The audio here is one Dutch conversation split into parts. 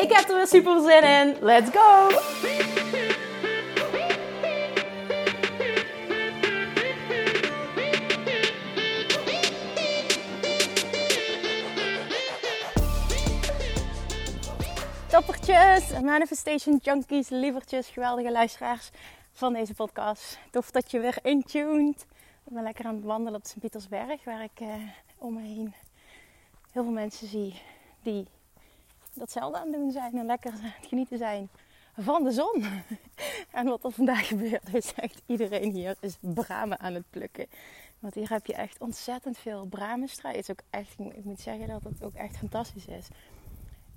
Ik heb er weer super zin in. Let's go! Toppertjes, manifestation junkies, lievertjes, geweldige luisteraars van deze podcast. Tof dat je weer intuned. Ik ben lekker aan het wandelen op Sint-Pietersberg, waar ik eh, om me heen heel veel mensen zie die datzelfde aan het doen zijn en lekker aan het genieten zijn van de zon. en wat er vandaag gebeurt, is echt iedereen hier is bramen aan het plukken. Want hier heb je echt ontzettend veel bramenstrijd. Het is ook echt, ik moet zeggen dat het ook echt fantastisch is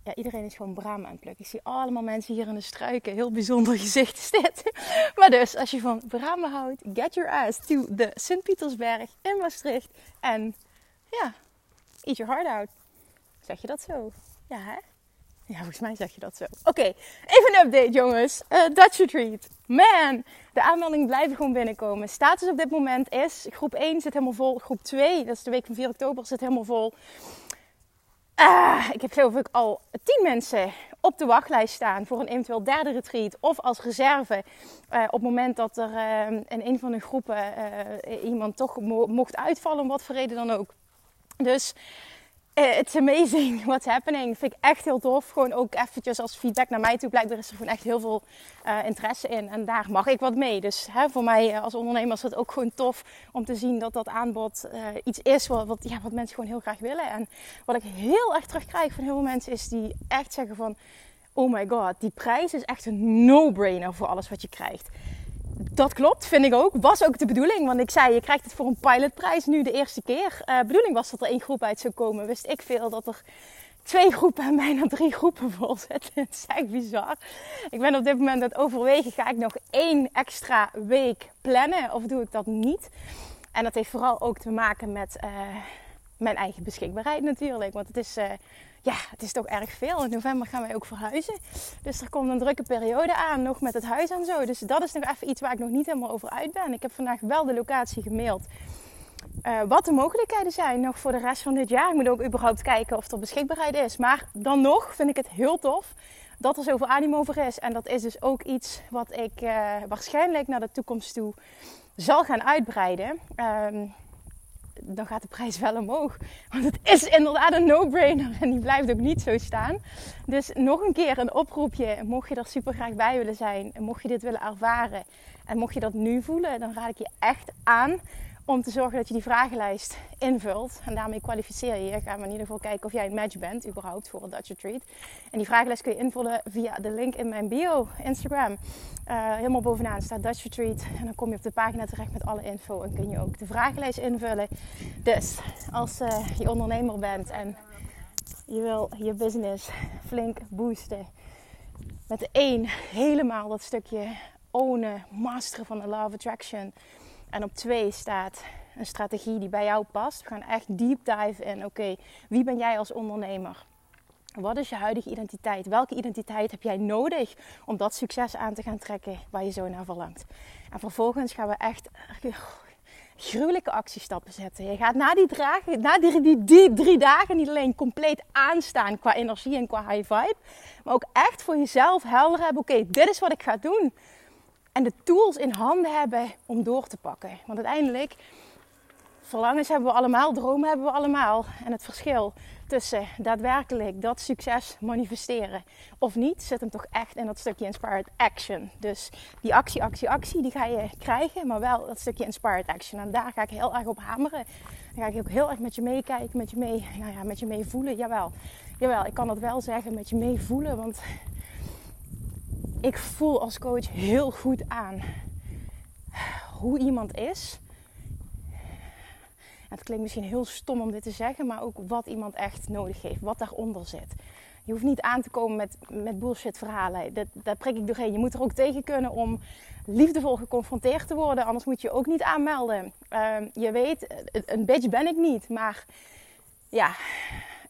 ja, iedereen is gewoon braam aan het plukken. Ik zie allemaal mensen hier in de struiken. Heel bijzonder gezicht is dit. Maar dus, als je van bramen houdt, get your ass to de Sint-Pietersberg in Maastricht. En ja, eat your heart out. Zeg je dat zo? Ja, hè? Ja, volgens mij zeg je dat zo. Oké, even een update jongens. Uh, Dutch Retreat. Man, de aanmeldingen blijven gewoon binnenkomen. Status op dit moment is, groep 1 zit helemaal vol. Groep 2, dat is de week van 4 oktober, zit helemaal vol. Ah, ik heb geloof ik al tien mensen op de wachtlijst staan voor een eventueel derde retreat. Of als reserve uh, op het moment dat er uh, in een van de groepen iemand toch mo mocht uitvallen, wat voor reden dan ook. Dus it's amazing what's happening. Vind ik echt heel tof. Gewoon ook eventjes als feedback naar mij toe. Blijkbaar is er gewoon echt heel veel uh, interesse in. En daar mag ik wat mee. Dus hè, voor mij als ondernemer is het ook gewoon tof om te zien dat dat aanbod iets is wat, wat, ja, wat mensen gewoon heel graag willen. En wat ik heel erg terugkrijg van heel veel mensen is die echt zeggen van... Oh my god, die prijs is echt een no-brainer voor alles wat je krijgt dat klopt, vind ik ook. Was ook de bedoeling. Want ik zei, je krijgt het voor een pilotprijs nu de eerste keer. Uh, bedoeling was dat er één groep uit zou komen. Wist ik veel dat er twee groepen en bijna drie groepen vol zitten. Het is echt bizar. Ik ben op dit moment aan het overwegen. Ga ik nog één extra week plannen of doe ik dat niet? En dat heeft vooral ook te maken met uh, mijn eigen beschikbaarheid natuurlijk. Want het is... Uh, ja, het is toch erg veel. In november gaan wij ook verhuizen. Dus er komt een drukke periode aan, nog met het huis en zo. Dus dat is nog even iets waar ik nog niet helemaal over uit ben. Ik heb vandaag wel de locatie gemaild. Uh, wat de mogelijkheden zijn nog voor de rest van dit jaar. Ik moet ook überhaupt kijken of er beschikbaarheid is. Maar dan nog vind ik het heel tof dat er zoveel animo over is. En dat is dus ook iets wat ik uh, waarschijnlijk naar de toekomst toe zal gaan uitbreiden. Um, dan gaat de prijs wel omhoog. Want het is inderdaad een no-brainer en die blijft ook niet zo staan. Dus nog een keer een oproepje. Mocht je er super graag bij willen zijn mocht je dit willen ervaren en mocht je dat nu voelen, dan raad ik je echt aan om te zorgen dat je die vragenlijst invult. En daarmee kwalificeer je je. Gaan we in ieder geval kijken of jij een match bent, überhaupt, voor een Dutch Retreat. En die vragenlijst kun je invullen via de link in mijn bio, Instagram. Uh, helemaal bovenaan staat Dutch Retreat. En dan kom je op de pagina terecht met alle info. En kun je ook de vragenlijst invullen. Dus, als uh, je ondernemer bent en je wil je business flink boosten. Met één, helemaal dat stukje ownen, masteren van de Law of Attraction en op twee staat een strategie die bij jou past. We gaan echt deep dive in. Oké, wie ben jij als ondernemer? Wat is je huidige identiteit? Welke identiteit heb jij nodig om dat succes aan te gaan trekken waar je zo naar verlangt? En vervolgens gaan we echt gruwelijke actiestappen zetten. Je gaat na die, na die drie dagen niet alleen compleet aanstaan qua energie en qua high vibe, maar ook echt voor jezelf helder hebben: oké, dit is wat ik ga doen en de tools in handen hebben om door te pakken. Want uiteindelijk, verlangens hebben we allemaal, dromen hebben we allemaal. En het verschil tussen daadwerkelijk dat succes manifesteren of niet, zit hem toch echt in dat stukje inspired action. Dus die actie, actie, actie, die ga je krijgen, maar wel dat stukje inspired action. En daar ga ik heel erg op hameren. Dan ga ik ook heel erg met je meekijken, met je mee, nou ja, met je mee voelen. Jawel, jawel, ik kan dat wel zeggen, met je mee voelen, want ik voel als coach heel goed aan hoe iemand is. Het klinkt misschien heel stom om dit te zeggen, maar ook wat iemand echt nodig heeft, wat daaronder zit. Je hoeft niet aan te komen met, met bullshit verhalen. Dat, daar prik ik doorheen. Je moet er ook tegen kunnen om liefdevol geconfronteerd te worden. Anders moet je ook niet aanmelden. Ehm, je weet, een bitch ben ik niet. Maar ja,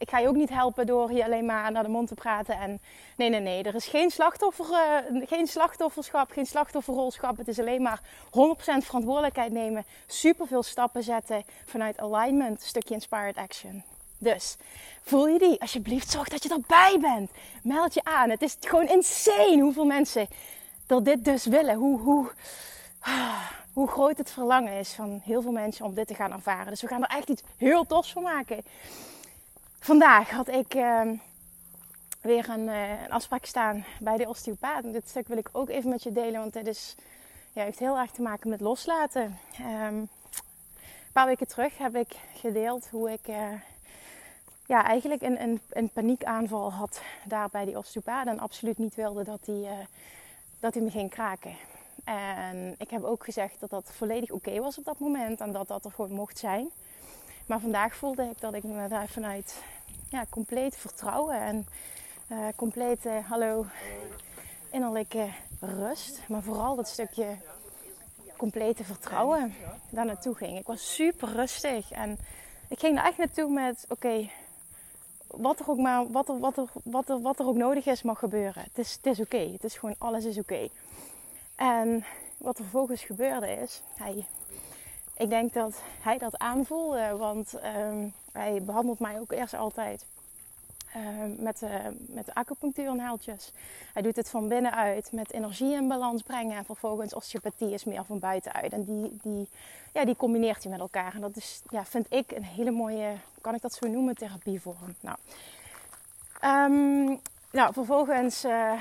ik ga je ook niet helpen door je alleen maar naar de mond te praten. En nee, nee, nee. Er is geen, slachtoffer, uh, geen slachtofferschap, geen slachtofferrolschap. Het is alleen maar 100% verantwoordelijkheid nemen. Superveel stappen zetten vanuit alignment. Stukje inspired action. Dus voel je die? Alsjeblieft, zorg dat je erbij bent. Meld je aan. Het is gewoon insane hoeveel mensen dat dit dus willen. Hoe, hoe, hoe groot het verlangen is van heel veel mensen om dit te gaan ervaren. Dus we gaan er echt iets heel tofs van maken. Vandaag had ik ehm, weer een, uh, een, afspraak staan bij de osteopaat. En dit stuk wil ik ook even met je delen, want dit is, ja, heeft heel erg te maken met loslaten. Um, een paar weken terug heb ik gedeeld hoe ik uh, ja, eigenlijk een, een, een, paniekaanval had daar bij die osteopaat. En absoluut niet wilde dat hij, hij me ging kraken. En ik heb ook gezegd dat dat volledig oké was op dat moment en dat dat er gewoon mocht zijn. Maar vandaag voelde ik dat ik daar vanuit ja, compleet vertrouwen en uh, complete, hallo, innerlijke rust. Maar vooral dat stukje complete vertrouwen daar naartoe ging. Ik was super rustig en ik ging er echt naartoe met: oké, wat er ook maar, wat er, wat, er, wat, er, wat er ook nodig is, mag gebeuren. Het is, het is oké. Het is gewoon, alles is oké. En wat er vervolgens gebeurde is, hij ik denk dat hij dat aanvoelde, want um, hij behandelt mij ook eerst altijd uh, met, uh, met acupunctuur en haaltjes. Hij doet het van binnenuit met energie in balans brengen. En vervolgens osteopathie is meer van buitenuit. En die, die, ja, die combineert hij met elkaar. En dat is, ja, vind ik een hele mooie, kan ik dat zo noemen, therapievorm. Nou, um, nou vervolgens uh,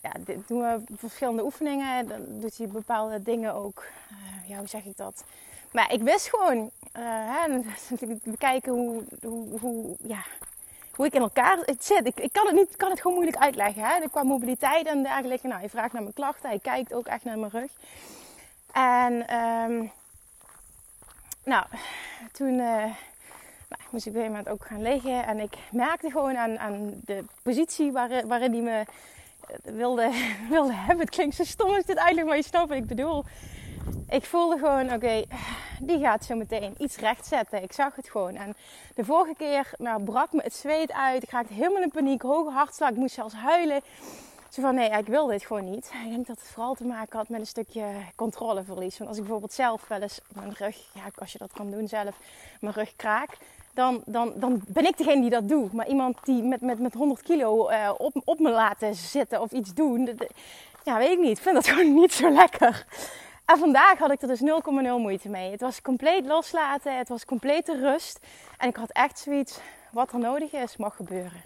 ja, dit doen we verschillende oefeningen. Dan doet hij bepaalde dingen ook. Uh, ja, hoe zeg ik dat? Maar ik wist gewoon, uh, hè, bekijken hoe, hoe, hoe, ja, hoe ik in elkaar zit. Ik, kan het niet, kan het gewoon moeilijk uitleggen. Hè? Qua mobiliteit en dergelijke. Nou, hij vraagt naar mijn klachten. Hij kijkt ook echt naar mijn rug. En um, nou, toen uh, nou, moest ik op een gegeven moment ook gaan liggen. En ik merkte gewoon aan, aan de positie waarin, waarin hij me wilde, wilde hebben. Het klinkt zo stom als dit uitleg, maar je snapt ik bedoel. Ik voelde gewoon, oké, die gaat zo meteen iets rechtzetten. Ik zag het gewoon. En de vorige keer nou, brak me het zweet uit. Ik raakte helemaal in paniek, hoge hartslag. Ik moest zelfs huilen. Zo van, nee, ik wil dit gewoon niet. Ik denk dat het vooral te maken had met een stukje controleverlies. Want als ik bijvoorbeeld zelf wel eens mijn rug, ja, als je dat kan doen zelf, mijn rug kraak dan, dan, dan ben ik degene die dat doet. Maar iemand die met, met, met 100 kilo uh, op, op me laten zitten of iets doen, ja, weet ik niet. Ik vind dat gewoon niet zo lekker. En vandaag had ik er dus 0,0 moeite mee. Het was compleet loslaten, het was complete rust. En ik had echt zoiets, wat er nodig is, mag gebeuren.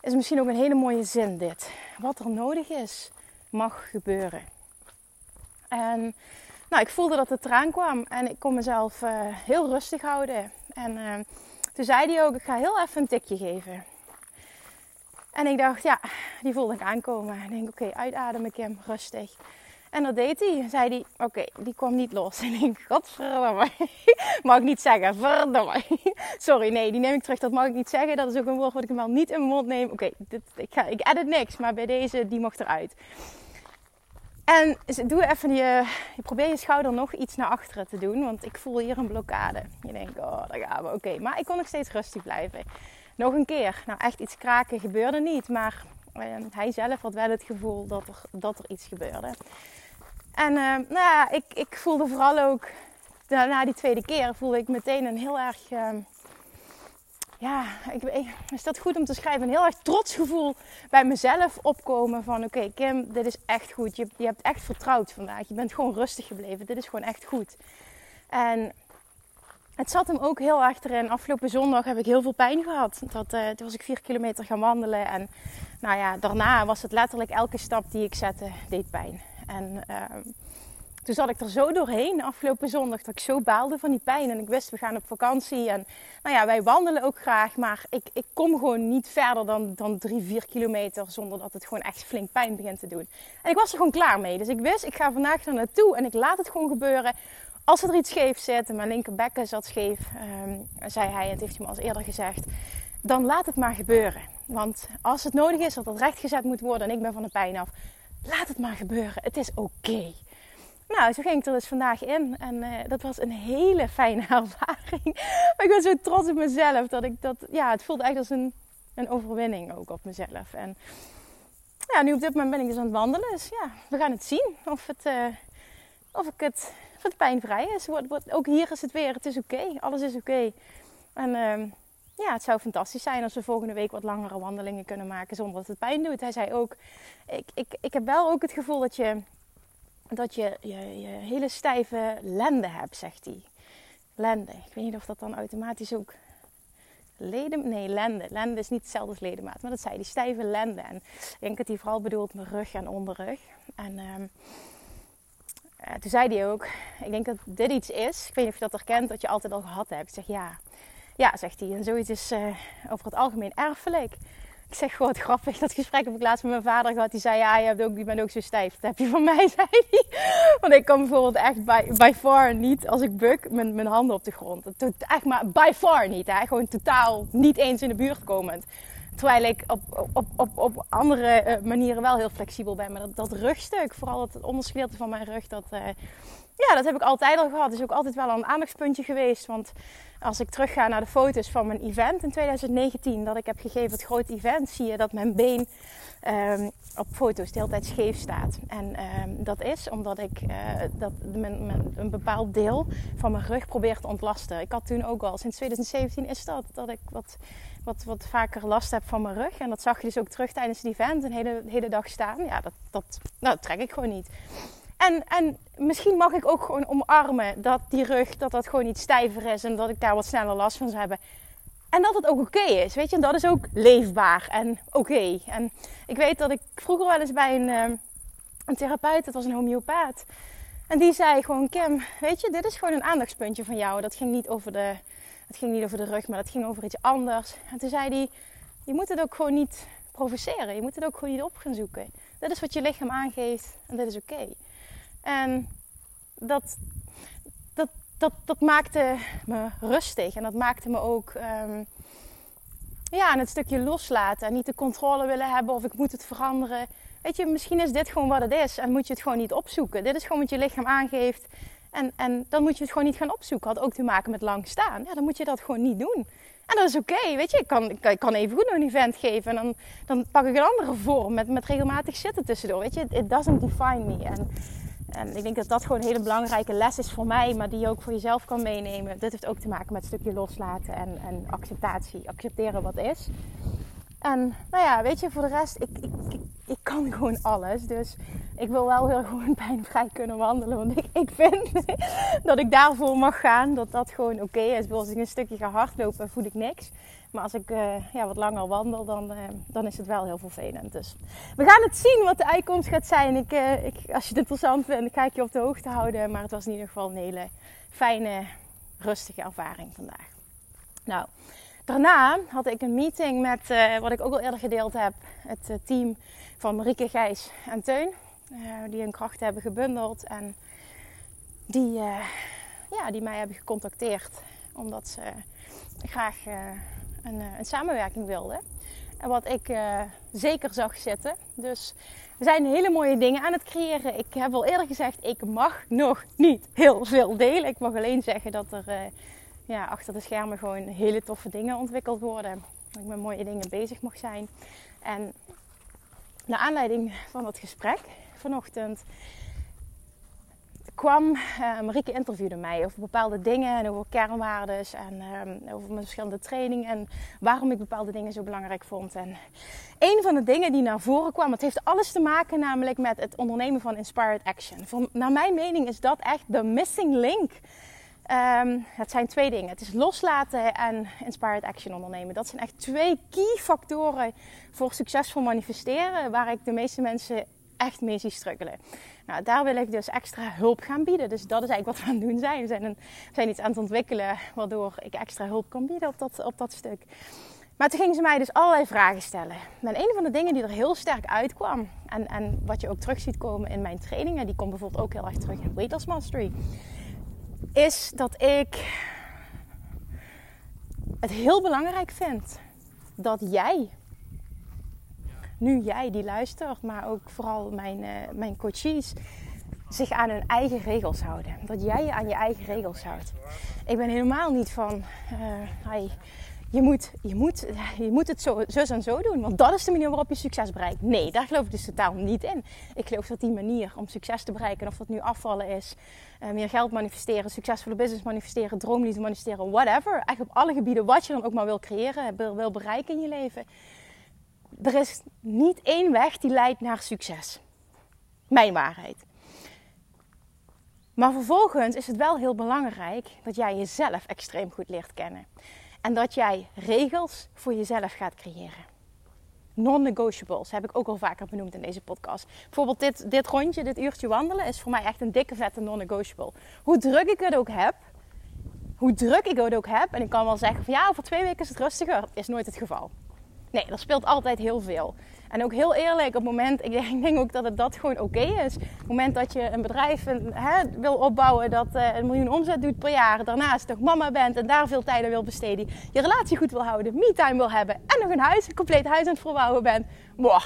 Is misschien ook een hele mooie zin dit. Wat er nodig is, mag gebeuren. En nou, ik voelde dat het eraan kwam en ik kon mezelf uh, heel rustig houden. En uh, toen zei hij ook, ik ga heel even een tikje geven. En ik dacht, ja, die voelde ik aankomen. En ik denk, oké, uitademen Kim, rustig. En dat deed hij. Zei hij, oké, die kwam niet los. En ik denk, godverdomme. mag ik niet zeggen, verdomme. Sorry, nee, die neem ik terug. Dat mag ik niet zeggen. Dat is ook een woord wat ik hem wel niet in mijn mond neem. Oké, ik, ik edit niks. Maar bij deze, die mocht eruit. En doe even je, je probeer je schouder nog iets naar achteren te doen, want ik voel hier een blokkade. Je denkt, oh, daar gaan we. Oké, maar ik kon nog steeds rustig blijven. Nog een keer. Nou, echt iets kraken gebeurde niet, maar uh, hij zelf had wel het gevoel dat er, dat er iets gebeurde. En uh, nou ja, ik, ik voelde vooral ook, na die tweede keer, voelde ik meteen een heel erg... Uh, ja, ik, is dat goed om te schrijven? Een heel erg trots gevoel bij mezelf opkomen van oké Kim, dit is echt goed. Je, je hebt echt vertrouwd vandaag. Je bent gewoon rustig gebleven. Dit is gewoon echt goed. En het zat hem ook heel erg erin. Afgelopen zondag heb ik heel veel pijn gehad. Dat, uh, toen was ik vier kilometer gaan wandelen. En nou ja, daarna was het letterlijk elke stap die ik zette, deed pijn. En uh, toen zat ik er zo doorheen afgelopen zondag dat ik zo baalde van die pijn. En ik wist, we gaan op vakantie. En nou ja, wij wandelen ook graag. Maar ik, ik kom gewoon niet verder dan, dan drie, vier kilometer zonder dat het gewoon echt flink pijn begint te doen. En ik was er gewoon klaar mee. Dus ik wist, ik ga vandaag er naartoe en ik laat het gewoon gebeuren. Als er iets scheef zit, en mijn linkerbekken zat scheef, um, zei hij, het heeft hij me al eerder gezegd. dan laat het maar gebeuren. Want als het nodig is dat het rechtgezet moet worden en ik ben van de pijn af, laat het maar gebeuren. Het is oké. Nou, zo ging ik er dus vandaag in. En uh, dat was een hele fijne ervaring. ik ben zo trots op mezelf. Dat ik dat, ja, het voelde echt als een, een overwinning ook op mezelf. En ja, nu op dit moment ben ik dus aan het wandelen. Dus ja, we gaan het zien of het, uh, of ik het, of het pijnvrij is. Wordt, ook hier is het weer, het is oké. Alles is oké. En uh, ja, het zou fantastisch zijn als we volgende week wat langere wandelingen kunnen maken zonder dat het pijn doet. Hij zei ook, ik, ik, ik heb wel ook het gevoel dat je dat je, je, je hele stijve lende hebt, zegt hij. Lende. Ik weet niet of dat dan automatisch ook leden... Nee, lende. Lende is niet hetzelfde als ledemaat. Maar dat zei die stijve lende. En ik denk dat hij vooral bedoelt mijn rug en onderrug. En um, uh, toen zei hij ook... Ik denk dat dit iets is. Ik weet niet of je dat herkent. Dat je altijd al gehad hebt. Ik zeg ja. Ja, zegt hij. En zoiets is uh, over het algemeen erfelijk. Ik zeg gewoon grappig. Dat gesprek heb ik laatst met mijn vader gehad. Die zei, ja, je, hebt ook, je bent ook zo stijf. Dat heb je van mij, zei hij. Want ik kan bijvoorbeeld echt by, by far niet, als ik buk, mijn, mijn handen op de grond. Het, echt maar by far niet. Hè? Gewoon totaal niet eens in de buurt komend. Terwijl ik op, op, op, op andere uh, manieren wel heel flexibel ben. Maar dat, dat rugstuk, vooral het onderscheelte van mijn rug, dat, uh, ja, dat heb ik altijd al gehad. Is ook altijd wel een aandachtspuntje geweest. Want als ik terugga naar de foto's van mijn event in 2019, dat ik heb gegeven, het grote event, zie je dat mijn been um, op foto's de hele tijd scheef staat. En um, dat is omdat ik uh, dat mijn, een bepaald deel van mijn rug probeer te ontlasten. Ik had toen ook al, sinds 2017 is dat, dat ik wat, wat, wat vaker last heb van mijn rug. En dat zag je dus ook terug tijdens het event, een hele, hele dag staan. Ja, dat, dat, nou, trek ik gewoon niet. En, en misschien mag ik ook gewoon omarmen dat die rug dat dat gewoon iets stijver is en dat ik daar wat sneller last van zou hebben. En dat het ook oké is, weet je. En dat is ook leefbaar en oké. En ik weet dat ik vroeger wel eens bij een, uh, een therapeut, dat was een homeopaat. En die zei gewoon, Kim, weet je, dit is gewoon een aandachtspuntje van jou. Dat ging niet over de, het ging niet over de rug, maar dat ging over iets anders. En toen zei hij, je moet het ook gewoon niet provoceren. Je moet het ook gewoon niet op gaan zoeken. Dat is wat je lichaam aangeeft en dit is oké. En dat, dat, dat, dat maakte me rustig. En dat maakte me ook um, ja, het stukje loslaten. En niet de controle willen hebben of ik moet het veranderen. Weet je, misschien is dit gewoon wat het is. En moet je het gewoon niet opzoeken. Dit is gewoon wat je lichaam aangeeft. En, en dan moet je het gewoon niet gaan opzoeken. Had ook te maken met lang staan. Ja, dan moet je dat gewoon niet doen. En dat is oké, weet je. Ik kan, ik kan even goed een event geven. En dan, dan pak ik een andere vorm met, met regelmatig zitten tussendoor. Weet je, it doesn't define me. En ik denk dat dat gewoon een hele belangrijke les is voor mij, maar die je ook voor jezelf kan meenemen. Dit heeft ook te maken met een stukje loslaten en, en acceptatie. Accepteren wat is. En nou ja, weet je, voor de rest, ik, ik, ik, kan gewoon alles. Dus ik wil wel heel gewoon pijnvrij kunnen wandelen. Want ik, ik vind dat ik daarvoor mag gaan. Dat dat gewoon oké okay is. Als ik een stukje ga hardlopen, voel ik niks. Maar als ik uh, ja, wat langer wandel, dan, uh, dan is het wel heel vervelend. Dus we gaan het zien wat de uitkomst gaat zijn. Ik, uh, ik, als je het interessant vindt, ga ik je op de hoogte houden. Maar het was in ieder geval een hele fijne, rustige ervaring vandaag. Nou, daarna had ik een meeting met, wat ik ook al eerder gedeeld heb, het team van Marieke, Gijs en Teun. die hun krachten hebben gebundeld en die, ja, die mij hebben gecontacteerd. Omdat ze graag een, eh, een samenwerking wilde. En wat ik zeker zag zitten. Dus we zijn hele mooie dingen aan het creëren. Ik heb al eerder gezegd, ik mag nog niet heel veel delen. Ik mag alleen zeggen dat er ja, achter de schermen gewoon hele toffe dingen ontwikkeld worden. Dat ik met mooie dingen bezig mag zijn. En naar aanleiding van dat gesprek vanochtend kwam, uh, Marieke interviewde mij over bepaalde dingen en over kernwaardes en uh, over mijn verschillende trainingen en waarom ik bepaalde dingen zo belangrijk vond. En een van de dingen die naar voren kwam, het heeft alles te maken namelijk met het ondernemen van inspired action. Van, naar mijn mening is dat echt de missing link. Um, het zijn twee dingen. Het is loslaten en inspired action ondernemen. Dat zijn echt twee key factoren voor succesvol manifesteren, waar ik de meeste mensen echt mee zie struggelen. Nou, daar wil ik dus extra hulp gaan bieden. Dus dat is eigenlijk wat we aan het doen zijn. We zijn, iets aan het ontwikkelen waardoor ik extra hulp kan bieden op dat, op dat stuk. Maar toen gingen ze mij dus allerlei vragen stellen. En een van de dingen die er heel sterk uitkwam, en, en wat je ook terug ziet komen in mijn trainingen, die komt bijvoorbeeld ook heel erg terug in Weight Mastery, is dat ik het heel belangrijk vind dat jij, nu jij die luistert, maar ook vooral mijn, uh, mijn coaches, zich aan hun eigen regels houden. Dat jij je aan je eigen regels houdt. Ik ben helemaal niet van, hi, je moet, je, moet, je moet het zo, zo en zo doen, want dat is de manier waarop je succes bereikt. Nee, daar geloof ik dus totaal niet in. Ik geloof dat die manier om succes te bereiken, of dat nu afvallen is, uh, meer geld manifesteren, succesvolle business manifesteren, droomliefde manifesteren, whatever. Eigenlijk op alle gebieden wat je dan ook maar wil creëren, wil bereiken in je leven. Er is niet één weg die leidt naar succes. Mijn waarheid. Maar vervolgens is het wel heel belangrijk dat jij jezelf extreem goed leert kennen. En dat jij regels voor jezelf gaat creëren. Non-negotiables heb ik ook al vaker benoemd in deze podcast. Bijvoorbeeld dit, dit rondje, dit uurtje wandelen, is voor mij echt een dikke vette non-negotiable. Hoe druk ik het ook heb, hoe druk ik het ook heb, en ik kan wel zeggen van ja, over twee weken is het rustiger, is nooit het geval. Nee, er speelt altijd heel veel. En ook heel eerlijk, op het moment, ik denk, ik denk ook dat het dat gewoon oké is. Op het moment dat je een bedrijf hè, wil opbouwen dat uh, een miljoen omzet doet per jaar. Daarnaast nog mama bent en daar veel tijd aan wil besteden. Je relatie goed wil houden, me-time wil hebben. En nog een huis, een compleet huis aan het verbouwen bent. Boah,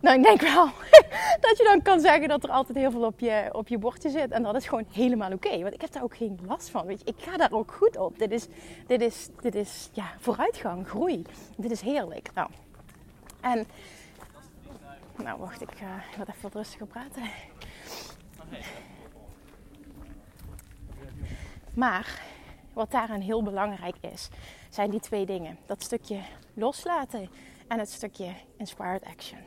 nou ik denk wel dat je dan kan zeggen dat er altijd heel veel op je, op je bordje zit. En dat is gewoon helemaal oké. want ik heb daar ook geen last van. Weet je, ik ga daar ook goed op. Dit is, dit is, dit is ja, vooruitgang, groei. Dit is heerlijk. Nou, en nou, wacht, ik ga wat even wat rustiger praten. Maar wat daaraan heel belangrijk is, zijn die twee dingen. Dat stukje loslaten en het stukje inspired action.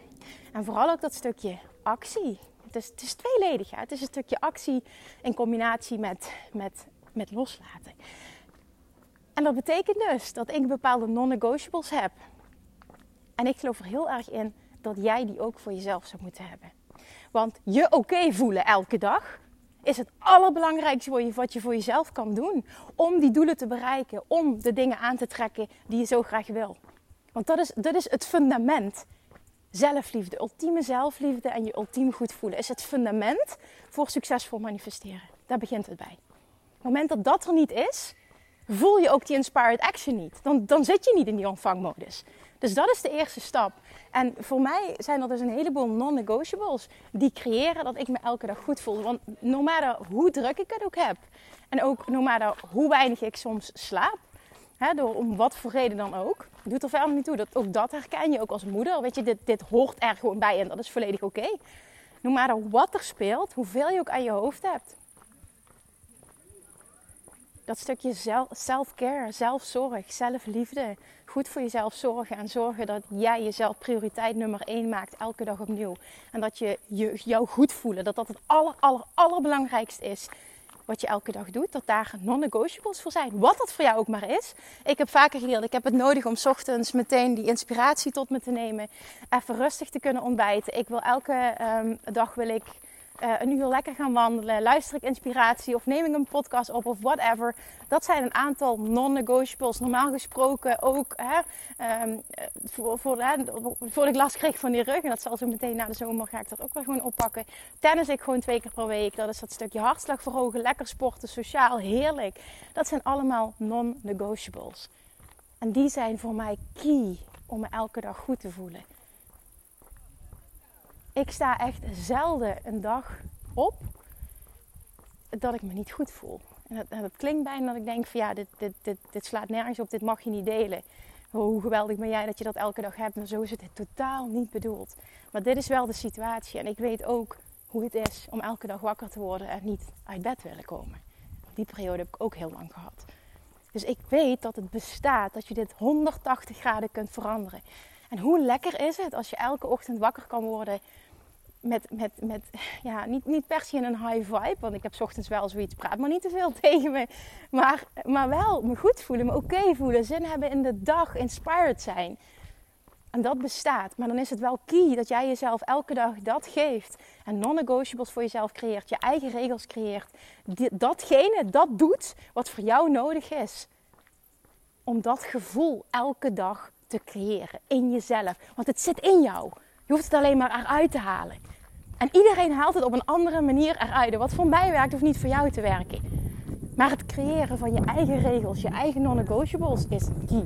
En vooral ook dat stukje actie. Het is, het is tweeledig. Ja. Het is een stukje actie in combinatie met, met, met loslaten. En dat betekent dus dat ik bepaalde non-negotiables heb. En ik geloof er heel erg in dat jij die ook voor jezelf zou moeten hebben. Want je oké voelen elke dag is het allerbelangrijkste wat je voor jezelf kan doen. Om die doelen te bereiken, om de dingen aan te trekken die je zo graag wil. Want dat is, dat is het fundament. Zelfliefde, ultieme zelfliefde en je ultiem goed voelen is het fundament voor succesvol manifesteren. Daar begint het bij. Op het moment dat dat er niet is, voel je ook die inspired action niet. Dan, dan zit je niet in die ontvangmodus. Dus dat is de eerste stap. En voor mij zijn er dus een heleboel non-negotiables die creëren dat ik me elke dag goed voel. Want no matter hoe druk ik het ook heb, en ook no matter hoe weinig ik soms slaap, hè, door om wat voor reden dan ook, doet er verder niet toe. Dat, ook dat herken je ook als moeder. Weet je, dit, dit hoort er gewoon bij en dat is volledig oké. No matter wat er speelt, hoeveel je ook aan je hoofd hebt. Dat stukje self-care, zelfzorg, zelfliefde, goed voor jezelf zorgen en zorgen dat jij jezelf prioriteit nummer één maakt elke dag opnieuw. En dat je, je jou goed voelen, dat dat het aller, aller, allerbelangrijkste is wat je elke dag doet. Dat daar non-negotiables voor zijn. Wat dat voor jou ook maar is. Ik heb vaker geleerd, ik heb het nodig om ochtends meteen die inspiratie tot me te nemen. Even rustig te kunnen ontbijten. Ik wil elke um, dag wil ik uh, een uur lekker gaan wandelen, luister ik inspiratie of neem ik een podcast op of whatever. Dat zijn een aantal non-negotiables. Normaal gesproken ook hè, um, voor, voor, hè, voor ik last kreeg van die rug. En dat zal zo meteen na de zomer ga ik dat ook wel gewoon oppakken. Tennis ik gewoon twee keer per week. Dat is dat stukje hartslag verhogen, lekker sporten, sociaal, heerlijk. Dat zijn allemaal non-negotiables. En die zijn voor mij key om me elke dag goed te voelen ik sta echt zelden een dag op dat ik me niet goed voel. En dat, klinkt bijna dat ik denk van ja, dit, dit, dit, dit, slaat nergens op, dit mag je niet delen. Hoe geweldig ben jij dat je dat elke dag hebt, maar zo is het totaal niet bedoeld. Maar dit is wel de situatie en ik weet ook hoe het is om elke dag wakker te worden en niet uit bed willen komen. Die periode heb ik ook heel lang gehad. Dus ik weet dat het bestaat, dat je dit 180 graden kunt veranderen. En hoe lekker is het als je elke ochtend wakker kan worden met, met, met ja, niet, niet per se in een high vibe. Want ik heb ochtends wel zoiets, praat maar niet te veel tegen me. Maar, maar wel me goed voelen, me oké voelen, zin hebben in de dag, inspired zijn. En dat bestaat. Maar dan is het wel key dat jij jezelf elke dag dat geeft. En non-negotiables voor jezelf creëert. Je eigen regels creëert. Datgene, dat doet wat voor jou nodig is. Om dat gevoel elke dag te creëren. In jezelf. Want het zit in jou. Je hoeft het alleen maar eruit te halen. En iedereen haalt het op een andere manier eruit. Wat voor mij werkt, hoeft niet voor jou te werken. Maar het creëren van je eigen regels, je eigen non-negotiables is key.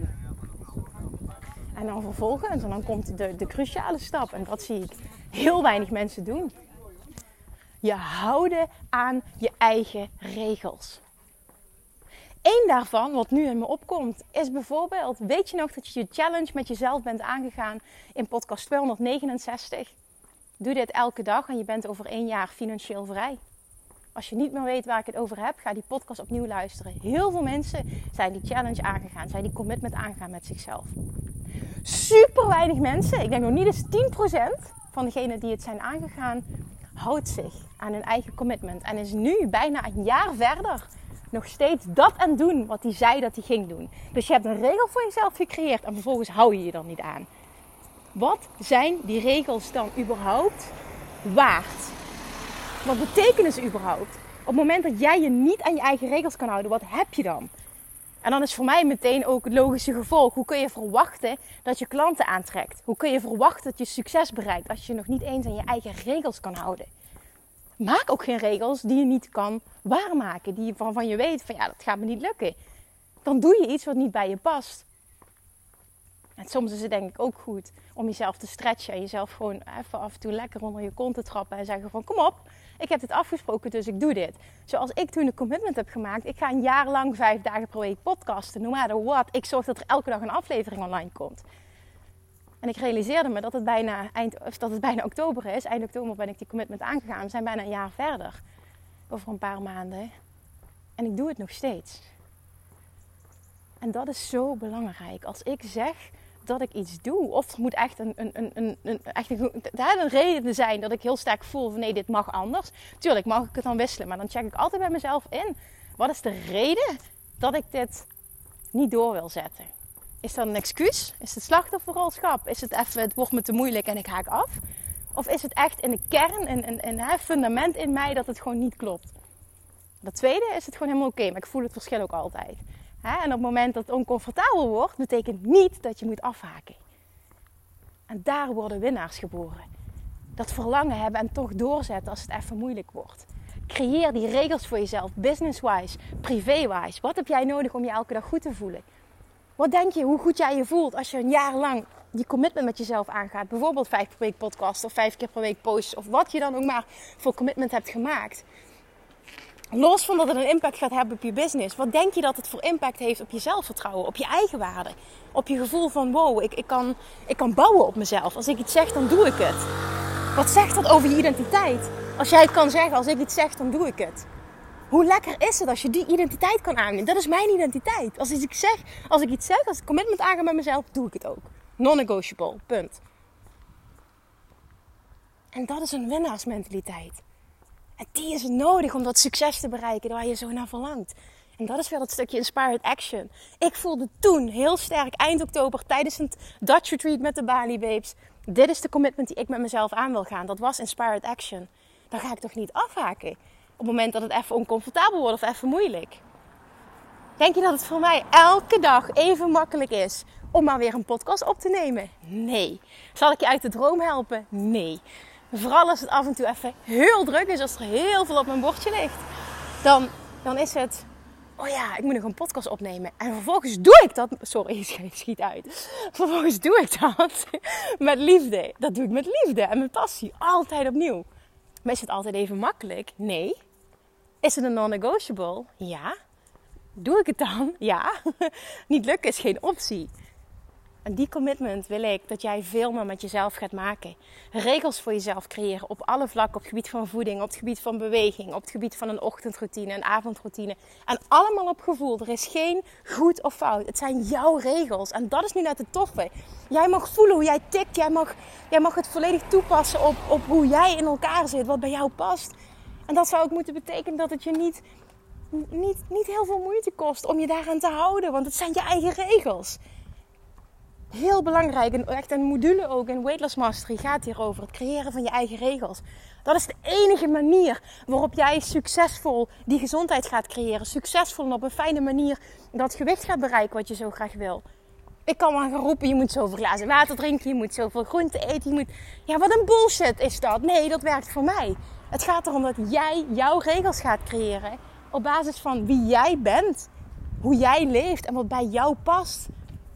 En dan vervolgens, en dan komt de, de cruciale stap. En dat zie ik heel weinig mensen doen. Je houden aan je eigen regels. Eén daarvan, wat nu in me opkomt, is bijvoorbeeld: Weet je nog dat je je challenge met jezelf bent aangegaan in podcast 269? Doe dit elke dag en je bent over één jaar financieel vrij. Als je niet meer weet waar ik het over heb, ga die podcast opnieuw luisteren. Heel veel mensen zijn die challenge aangegaan, zijn die commitment aangegaan met zichzelf. Super weinig mensen, ik denk nog niet eens 10% van degenen die het zijn aangegaan, houdt zich aan hun eigen commitment. En is nu, bijna een jaar verder, nog steeds dat aan doen wat hij zei dat hij ging doen. Dus je hebt een regel voor jezelf gecreëerd en vervolgens hou je je er niet aan. Wat zijn die regels dan überhaupt waard? Wat betekenen ze überhaupt? Op het moment dat jij je niet aan je eigen regels kan houden, wat heb je dan? En dan is voor mij meteen ook het logische gevolg. Hoe kun je verwachten dat je klanten aantrekt? Hoe kun je verwachten dat je succes bereikt als je nog niet eens aan je eigen regels kan houden? Maak ook geen regels die je niet kan waarmaken. Die je van je weet van ja, dat gaat me niet lukken. Dan doe je iets wat niet bij je past. En soms is het denk ik ook goed om jezelf te stretchen. En jezelf gewoon even af en toe lekker onder je kont te trappen. En zeggen van kom op, ik heb dit afgesproken, dus ik doe dit. Zoals ik toen een commitment heb gemaakt. Ik ga een jaar lang vijf dagen per week podcasten. No matter what. Ik zorg dat er elke dag een aflevering online komt. En ik realiseerde me dat het bijna, eind, dat het bijna oktober is. Eind oktober ben ik die commitment aangegaan. We zijn bijna een jaar verder. Over een paar maanden. En ik doe het nog steeds. En dat is zo belangrijk. Als ik zeg dat ik iets doe. Of er moet echt een, een, een, een, echt een, een reden zijn dat ik heel sterk voel van nee, dit mag anders. Tuurlijk mag ik het dan wisselen. Maar dan check ik altijd bij mezelf in. Wat is de reden dat ik dit niet door wil zetten? Is dat een excuus? Is het slachtofferrolschap? Is het even, het wordt me te moeilijk en ik haak af? Of is het echt in de kern, een, een, fundament in mij dat het gewoon niet klopt? Dat tweede is het gewoon helemaal oké, maar ik voel het verschil ook altijd. En op het moment dat het oncomfortabel wordt, betekent niet dat je moet afhaken. En daar worden winnaars geboren. Dat verlangen hebben en toch doorzetten als het even moeilijk wordt. Creëer die regels voor jezelf, business-wise, privé-wise. Wat heb jij nodig om je elke dag goed te voelen? Wat denk je hoe goed jij je voelt als je een jaar lang die commitment met jezelf aangaat? Bijvoorbeeld vijf per week podcast of vijf keer per week posts of wat je dan ook maar voor commitment hebt gemaakt. Los van dat het een impact gaat hebben op je business, wat denk je dat het voor impact heeft op je zelfvertrouwen, op je eigen waarde? Op je gevoel van wow, ik, ik, kan, ik kan bouwen op mezelf. Als ik iets zeg, dan doe ik het. Wat zegt dat over je identiteit? Als jij het kan zeggen, als ik iets zeg, dan doe ik het. Hoe lekker is het als je die identiteit kan aannemen? Dat is mijn identiteit. Als ik, zeg, als ik iets zeg, als ik commitment aanga met mezelf, doe ik het ook. Non-negotiable, punt. En dat is een winnaarsmentaliteit. En die is nodig om dat succes te bereiken waar je zo naar verlangt. En dat is weer dat stukje inspired action. Ik voelde toen heel sterk eind oktober tijdens een Dutch retreat met de Bali Babes. Dit is de commitment die ik met mezelf aan wil gaan. Dat was inspired action. Dan ga ik toch niet afhaken het moment dat het even oncomfortabel wordt of even moeilijk. Denk je dat het voor mij elke dag even makkelijk is om maar weer een podcast op te nemen? Nee. Zal ik je uit de droom helpen? Nee. Vooral als het af en toe even heel druk is, als er heel veel op mijn bordje ligt. Dan, dan is het, oh ja, ik moet nog een podcast opnemen. En vervolgens doe ik dat, sorry, ik schiet uit. Vervolgens doe ik dat met liefde. Dat doe ik met liefde en met passie. Altijd opnieuw. Maar is het altijd even makkelijk? Nee. Is het een non-negotiable? Ja. Doe ik het dan? Ja. Niet lukken is geen optie. En die commitment wil ik dat jij veel meer met jezelf gaat maken. Regels voor jezelf creëren op alle vlakken. Op het gebied van voeding, op het gebied van beweging, op het gebied van een ochtendroutine, een avondroutine. En allemaal op gevoel. Er is geen goed of fout. Het zijn jouw regels. En dat is nu net het toffe. Jij mag voelen hoe jij tikt. Jij mag, jij mag het volledig toepassen op, op hoe jij in elkaar zit. Wat bij jou past. En dat zou ook moeten betekenen dat het je niet, niet, niet heel veel moeite kost om je daaraan te houden. Want het zijn je eigen regels. Heel belangrijk en echt een module ook in Weightless Mastery gaat hierover. Het creëren van je eigen regels. Dat is de enige manier waarop jij succesvol die gezondheid gaat creëren. Succesvol en op een fijne manier dat gewicht gaat bereiken wat je zo graag wil. Ik kan wel gaan roepen, je moet zoveel glazen water drinken, je moet zoveel groente eten, je moet... Ja, wat een bullshit is dat. Nee, dat werkt voor mij. Het gaat erom dat jij jouw regels gaat creëren op basis van wie jij bent, hoe jij leeft en wat bij jou past.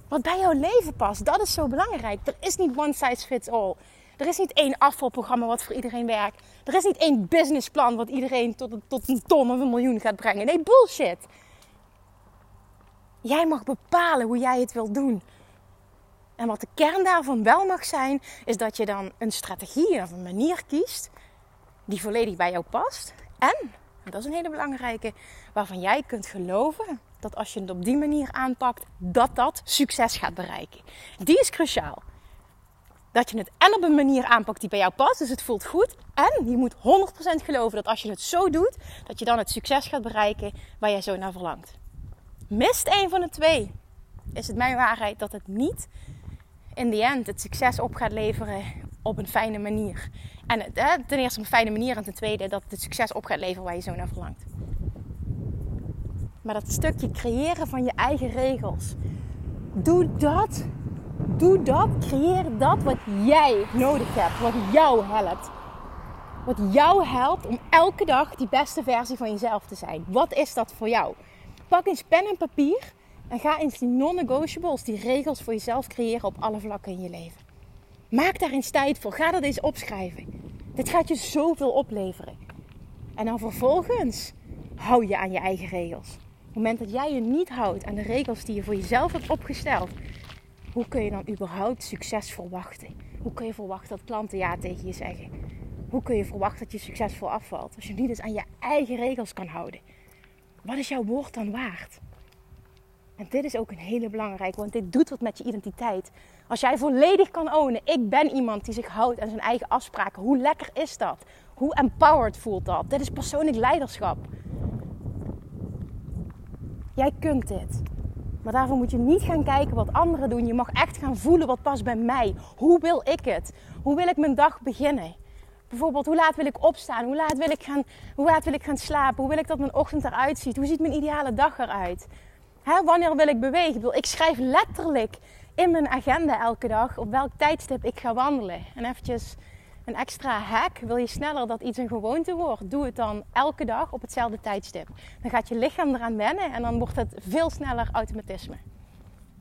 Wat bij jouw leven past, dat is zo belangrijk. Er is niet one size fits all. Er is niet één afvalprogramma wat voor iedereen werkt. Er is niet één businessplan wat iedereen tot, tot een ton of een miljoen gaat brengen. Nee, bullshit. Jij mag bepalen hoe jij het wilt doen. En wat de kern daarvan wel mag zijn, is dat je dan een strategie of een manier kiest die volledig bij jou past. En, dat is een hele belangrijke, waarvan jij kunt geloven dat als je het op die manier aanpakt, dat dat succes gaat bereiken. Die is cruciaal. Dat je het en op een manier aanpakt die bij jou past, dus het voelt goed. En je moet 100% geloven dat als je het zo doet, dat je dan het succes gaat bereiken waar jij zo naar verlangt. Mist een van de twee, is het mijn waarheid dat het niet in the end het succes op gaat leveren op een fijne manier. En ten eerste op een fijne manier en ten tweede dat het succes op gaat leveren waar je zo naar verlangt. Maar dat stukje creëren van je eigen regels. Doe dat. Doe dat. Creëer dat wat jij nodig hebt. Wat jou helpt. Wat jou helpt om elke dag die beste versie van jezelf te zijn. Wat is dat voor jou? Pak eens pen en papier en ga eens die non-negotiables, die regels voor jezelf creëren op alle vlakken in je leven. Maak daar eens tijd voor. Ga dat eens opschrijven. Dit gaat je zoveel opleveren. En dan vervolgens hou je aan je eigen regels. Op het moment dat jij je niet houdt aan de regels die je voor jezelf hebt opgesteld, hoe kun je dan überhaupt succes verwachten? Hoe kun je verwachten dat klanten ja tegen je zeggen? Hoe kun je verwachten dat je succesvol afvalt als je niet eens aan je eigen regels kan houden? Wat is jouw woord dan waard? En dit is ook een hele belangrijke, want dit doet wat met je identiteit. Als jij volledig kan ownen, ik ben iemand die zich houdt aan zijn eigen afspraken. Hoe lekker is dat? Hoe empowered voelt dat? Dit is persoonlijk leiderschap. Jij kunt dit. Maar daarvoor moet je niet gaan kijken wat anderen doen. Je mag echt gaan voelen wat past bij mij. Hoe wil ik het? Hoe wil ik mijn dag beginnen? Bijvoorbeeld, hoe laat wil ik opstaan? Hoe laat wil ik gaan, hoe laat wil ik gaan slapen? Hoe wil ik dat mijn ochtend eruit ziet? Hoe ziet mijn ideale dag eruit? Wanneer wil ik bewegen? Ik schrijf letterlijk in mijn agenda elke dag op welk tijdstip ik ga wandelen. En eventjes een extra hack. Wil je sneller dat iets een gewoonte wordt? Doe het dan elke dag op hetzelfde tijdstip. Dan gaat je lichaam eraan wennen en dan wordt het veel sneller automatisme.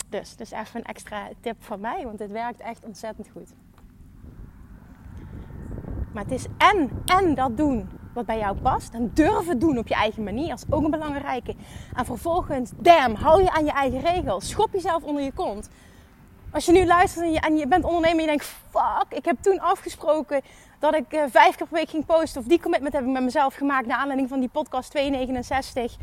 Dus, dus even een extra tip van mij, want dit werkt echt ontzettend goed. Maar het is en, en dat doen wat bij jou past. En durven doen op je eigen manier is ook een belangrijke. En vervolgens, damn, hou je aan je eigen regels. Schop jezelf onder je kont. Als je nu luistert en je, en je bent ondernemer en je denkt, fuck, ik heb toen afgesproken dat ik uh, vijf keer per week ging posten. Of die commitment heb ik met mezelf gemaakt naar aanleiding van die podcast 269.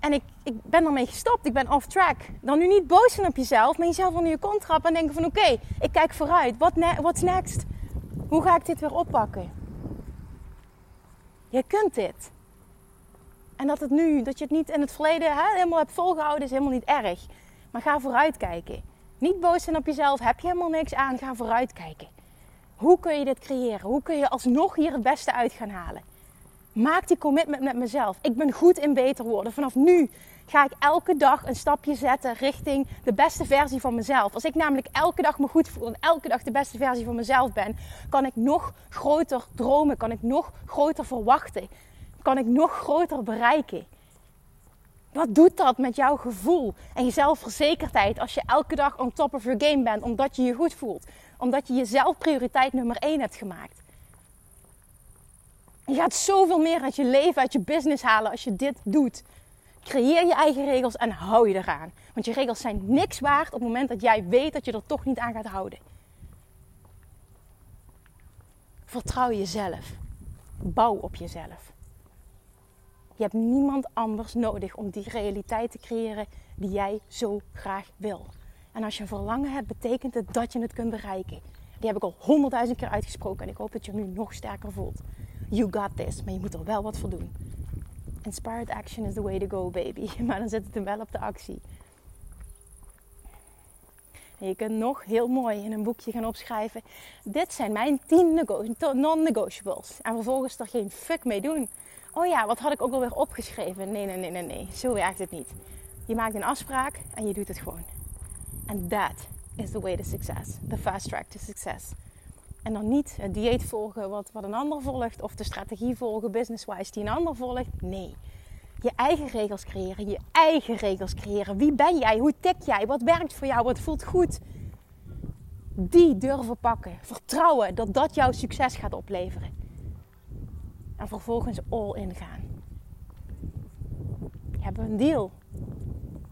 En ik, ik ben ermee gestopt. Ik ben off track. Dan nu niet boos zijn op jezelf, maar jezelf onder je kont trappen en denken van oké, ik kijk vooruit. Wat ne what's next? Hoe ga ik dit weer oppakken? Je kunt dit. En dat het nu, dat je het niet in het verleden helemaal hebt volgehouden, is helemaal niet erg. Maar ga vooruit kijken. Niet boos zijn op jezelf. Heb je helemaal niks aan? Ga vooruit kijken. Hoe kun je dit creëren? Hoe kun je alsnog hier het beste uit gaan halen? Maak die commitment met mezelf. Ik ben goed in beter worden. Vanaf nu ga ik elke dag een stapje zetten richting de beste versie van mezelf. Als ik namelijk elke dag me goed voel en elke dag de beste versie van mezelf ben, kan ik nog groter dromen, kan ik nog groter verwachten, kan ik nog groter bereiken. Wat doet dat met jouw gevoel en je zelfverzekerdheid als je elke dag on top of your game bent omdat je je goed voelt? Omdat je jezelf prioriteit nummer 1 hebt gemaakt. Je gaat zoveel meer uit je leven, uit je business halen als je dit doet. Creëer je eigen regels en hou je eraan. Want je regels zijn niks waard op het moment dat jij weet dat je er toch niet aan gaat houden. Vertrouw jezelf. Bouw op jezelf. Je hebt niemand anders nodig om die realiteit te creëren die jij zo graag wil. En als je een verlangen hebt, betekent het dat je het kunt bereiken. Die heb ik al honderdduizend keer uitgesproken en ik hoop dat je hem nu nog sterker voelt. You got this, maar je moet er wel wat voor doen. Inspired action is the way to go, baby. Maar dan zit het hem wel op de actie. En je kunt nog heel mooi in een boekje gaan opschrijven. Dit zijn mijn 10 non-negotiables. En vervolgens er geen fuck mee doen. Oh ja, wat had ik ook alweer opgeschreven? Nee, nee, nee, nee, nee. Zo werkt het niet. Je maakt een afspraak en je doet het gewoon. And that is the way to success. The fast track to success. En dan niet het dieet volgen wat, wat een ander volgt. Of de strategie volgen business-wise die een ander volgt. Nee. je eigen regels creëren. Je eigen regels creëren. Wie ben jij? Hoe tik jij? Wat werkt voor jou? Wat voelt goed? Die durven pakken. Vertrouwen dat dat jouw succes gaat opleveren. En vervolgens all in gaan. Hebben we een deal?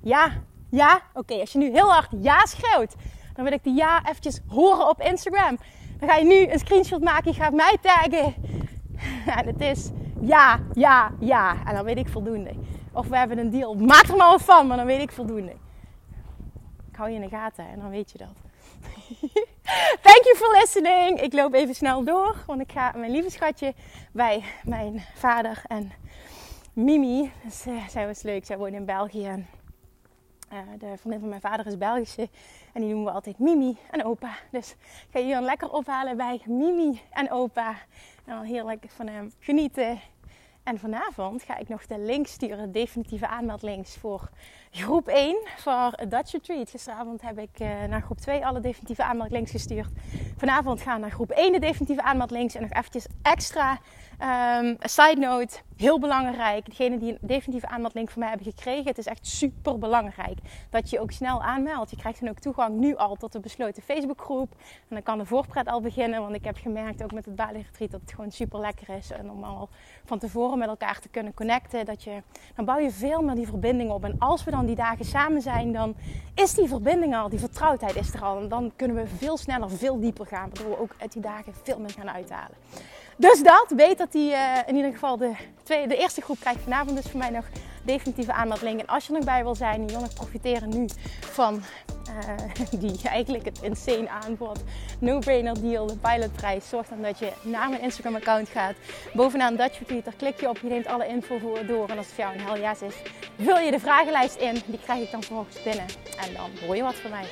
Ja, ja. Oké, als je nu heel hard ja schreeuwt, dan wil ik die ja eventjes horen op Instagram. Dan ga je nu een screenshot maken, je gaat mij taggen. En het is ja, ja, ja. En dan weet ik voldoende. Of we hebben een deal. Maak er maar wat van, maar dan weet ik voldoende. Ik hou je in de gaten en dan weet je dat. Thank you for listening. Ik loop even snel door, want ik ga mijn lieve schatje bij mijn vader en Mimi. Dus, uh, zij was leuk, zij woont in België. Uh, de vriendin van mijn vader is Belgische en die noemen we altijd Mimi en opa. Dus ik ga dan lekker ophalen bij Mimi en opa. En dan heerlijk van hem genieten. En vanavond ga ik nog de link sturen, definitieve aanmeldlinks voor groep 1 voor Dutch Retreat. Gisteravond heb ik uh, naar groep 2 alle definitieve aanmeldlinks gestuurd. Vanavond gaan naar groep 1 de definitieve aanmeldlinks. En nog eventjes extra um, side note, heel belangrijk. Degene die een definitieve aanmeldlink van mij hebben gekregen. Het is echt super belangrijk dat je ook snel aanmeldt. Je krijgt dan ook toegang nu al tot de besloten Facebookgroep. En dan kan de voorpret al beginnen. Want ik heb gemerkt ook met het Bali Retreat dat het gewoon super lekker is. En om al van tevoren met elkaar te kunnen connecten. Dat je, dan bouw je veel meer die verbinding op. En als we dan die dagen samen zijn, dan is die verbinding al, die vertrouwdheid is er al. En dan kunnen we veel sneller, veel dieper gaan. Waardoor we ook uit die dagen veel meer gaan uithalen. Dus dat, weet dat die uh, in ieder geval de, de eerste groep krijgt vanavond dus voor mij nog definitieve aanmelding. En als je nog bij wil zijn, je wil nog profiteren nu van uh, die eigenlijk het insane aanbod. No-brainer deal, de pilotprijs. Zorg dan dat je naar mijn Instagram account gaat. Bovenaan Dutch daar klik je op, je neemt alle info voor door. En als het voor jou een hel yes is, vul je de vragenlijst in. Die krijg ik dan vervolgens binnen. En dan hoor je wat van mij.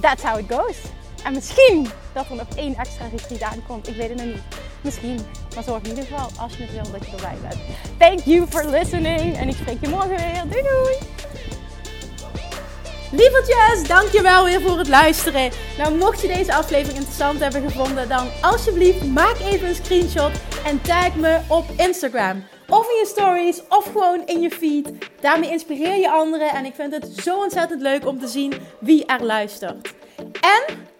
That's how it goes. En misschien dat er nog één extra retreat aankomt. Ik weet het nog niet. Misschien. Maar zorg in ieder geval, als je het wil, dat je erbij bent. Thank you for listening. En ik spreek je morgen weer. Doei doei! Lievertjes, dankjewel weer voor het luisteren. Nou, mocht je deze aflevering interessant hebben gevonden, dan alsjeblieft maak even een screenshot en tag me op Instagram. Of in je stories, of gewoon in je feed. Daarmee inspireer je anderen en ik vind het zo ontzettend leuk om te zien wie er luistert. En